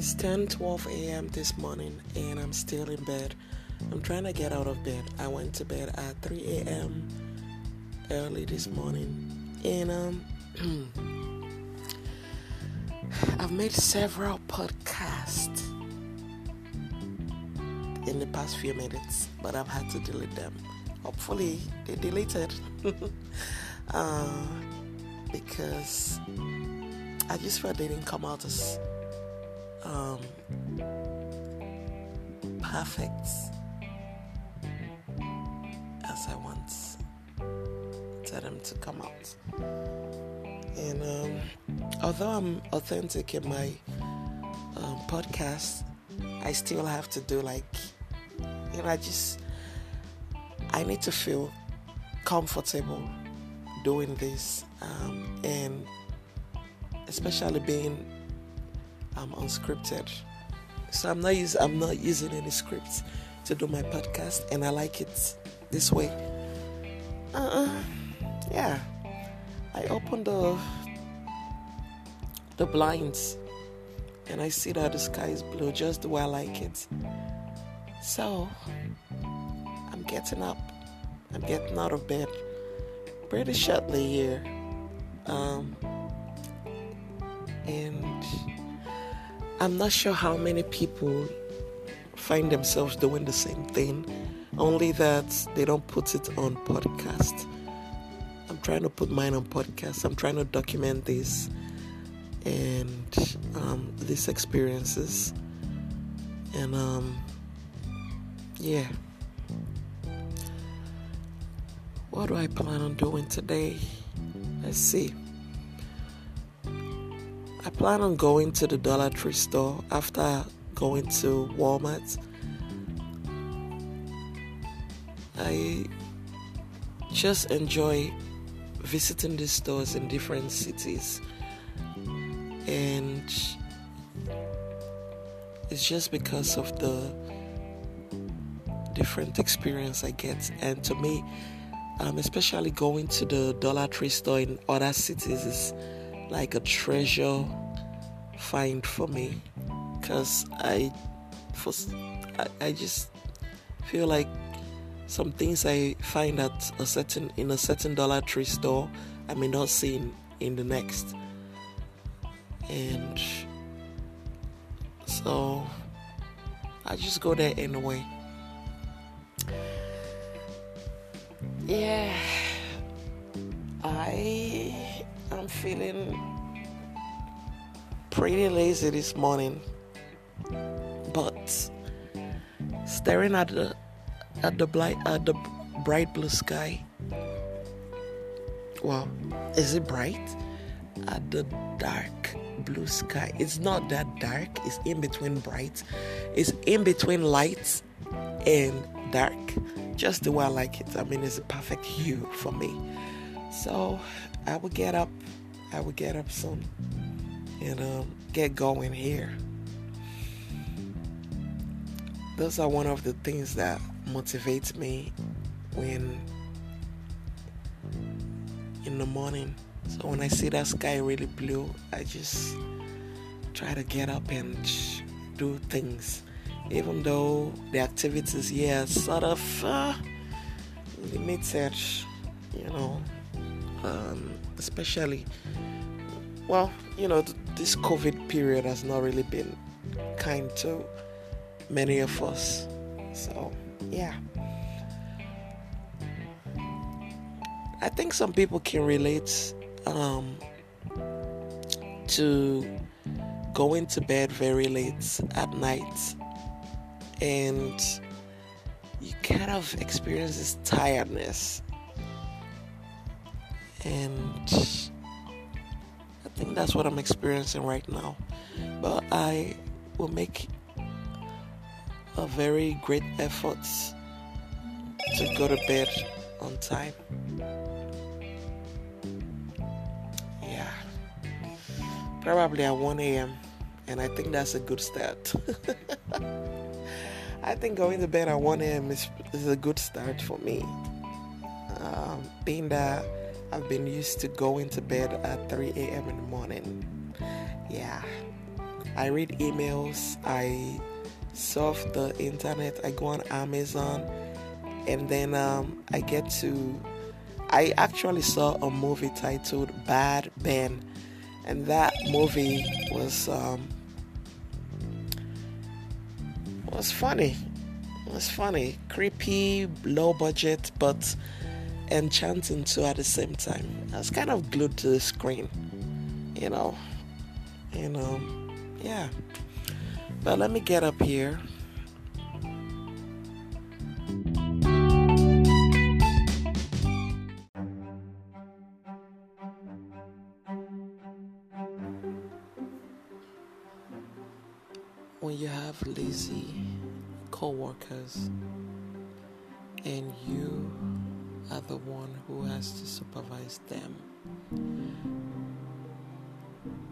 It's 10 12 a.m. this morning, and I'm still in bed. I'm trying to get out of bed. I went to bed at 3 a.m. early this morning, and um, I've made several podcasts in the past few minutes, but I've had to delete them. Hopefully, they deleted uh, because I just felt they didn't come out as um, perfect as I want to them to come out. And um, although I'm authentic in my um, podcast, I still have to do like, you know, I just, I need to feel comfortable doing this. Um, and especially being um, unscripted. So I'm not using I'm not using any scripts to do my podcast, and I like it this way. Uh, yeah. I open the the blinds, and I see that the sky is blue, just the way I like it. So I'm getting up. I'm getting out of bed pretty shortly here. Um, and I'm not sure how many people find themselves doing the same thing, only that they don't put it on podcast. I'm trying to put mine on podcast. I'm trying to document this and um, these experiences. And um, yeah. What do I plan on doing today? Let's see. I plan on going to the Dollar Tree store after going to Walmart. I just enjoy visiting these stores in different cities, and it's just because of the different experience I get. And to me, um, especially going to the Dollar Tree store in other cities is like a treasure find for me. Mm-hmm. Because I, for, I, I just feel like some things I find at a certain in a certain Dollar Tree store I may not see in, in the next, and so I just go there anyway. Yeah, I am feeling pretty lazy this morning, but staring at the at the bright at the bright blue sky. Well, is it bright? At the dark blue sky. It's not that dark. It's in between bright. It's in between light and dark. Just the way I like it. I mean, it's a perfect hue for me. So I will get up. I will get up soon and um, get going here. Those are one of the things that motivates me when in the morning. So when I see that sky really blue, I just try to get up and do things. Even though the activities here are sort of uh, limited, you know, um, especially well, you know, this COVID period has not really been kind to many of us. So, yeah. I think some people can relate um, to going to bed very late at night and you kind of experience this tiredness and think that's what I'm experiencing right now. But I will make a very great effort to go to bed on time. Yeah. Probably at 1 a.m. And I think that's a good start. I think going to bed at 1 a.m. is, is a good start for me. Um, being that I've been used to going to bed at 3 a.m. in the morning. Yeah. I read emails, I surf the internet, I go on Amazon, and then um, I get to. I actually saw a movie titled Bad Ben, and that movie was um, was funny. It was funny, creepy, low budget, but enchanting too at the same time. I was kind of glued to the screen, you know, You um, know, yeah. But let me get up here. When you have lazy co-workers and you are the one who has to supervise them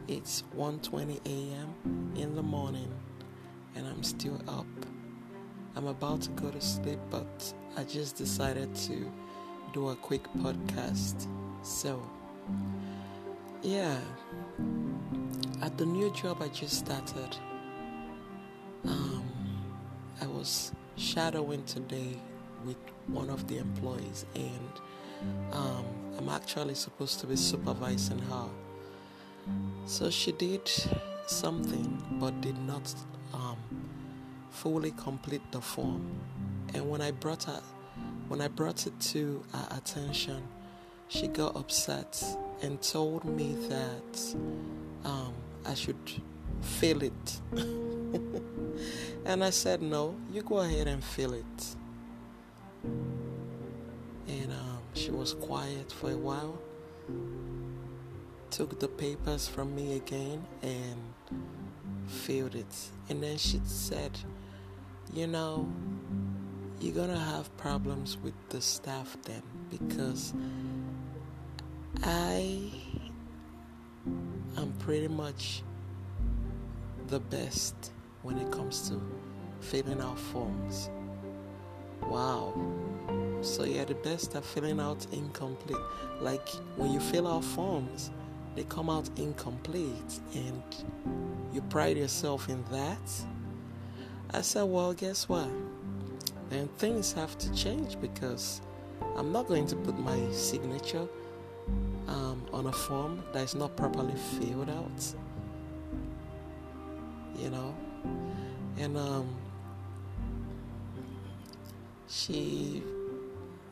it's 1:20 a.m. in the morning and I'm still up. I'm about to go to sleep, but I just decided to do a quick podcast. So, yeah, at the new job I just started, um, I was shadowing today with one of the employees, and um, I'm actually supposed to be supervising her. So she did something but did not um, fully complete the form. And when I brought her, when I brought it to her attention, she got upset and told me that um, I should fill it. and I said, no, you go ahead and fill it. And um, she was quiet for a while took the papers from me again and filled it. And then she said, You know, you're gonna have problems with the staff then because I am pretty much the best when it comes to filling out forms. Wow. So you're the best at filling out incomplete. Like when you fill out forms, they come out incomplete and you pride yourself in that. I said, Well, guess what? Then things have to change because I'm not going to put my signature um, on a form that is not properly filled out. You know? And um, she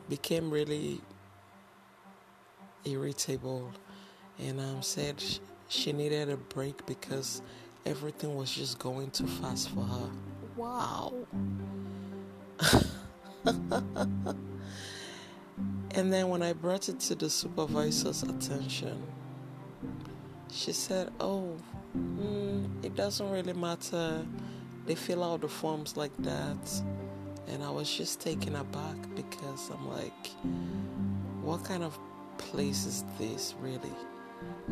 became really irritable and um, said she needed a break because everything was just going too fast for her. Wow. and then when I brought it to the supervisor's attention, she said, Oh, mm, it doesn't really matter. They fill out the forms like that. And I was just taken aback because I'm like, what kind of place is this really?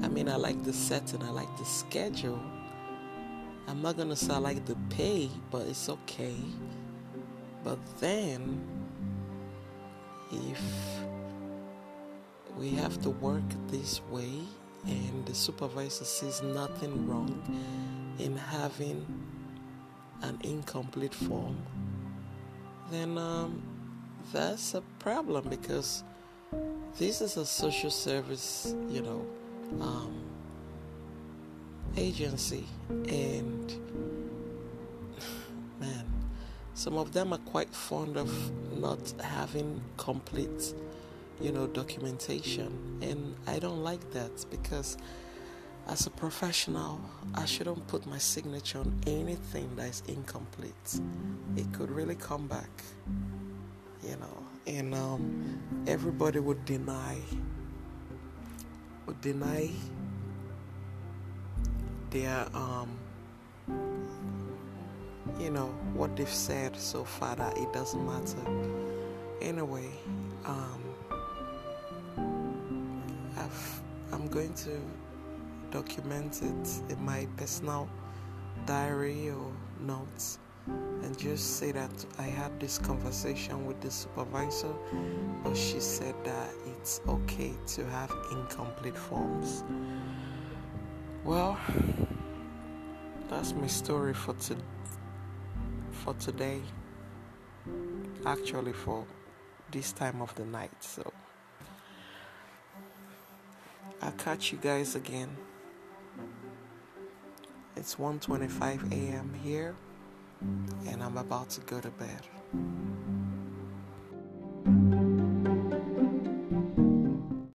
I mean, I like the setting, I like the schedule. I'm not gonna say I like the pay, but it's okay. But then, if we have to work this way and the supervisor sees nothing wrong in having an incomplete form, then um, that's a problem because this is a social service, you know, um, agency, and man, some of them are quite fond of not having complete, you know, documentation, and I don't like that because. As a professional, I shouldn't put my signature on anything that is incomplete. It could really come back, you know, and um, everybody would deny would deny their um you know what they've said so far that it doesn't matter anyway um I've, i'm going to document it in my personal diary or notes and just say that I had this conversation with the supervisor, but she said that it's okay to have incomplete forms. Well, that's my story for to, for today. Actually, for this time of the night. So I'll catch you guys again. It's 1:25 a.m. here, and I'm about to go to bed.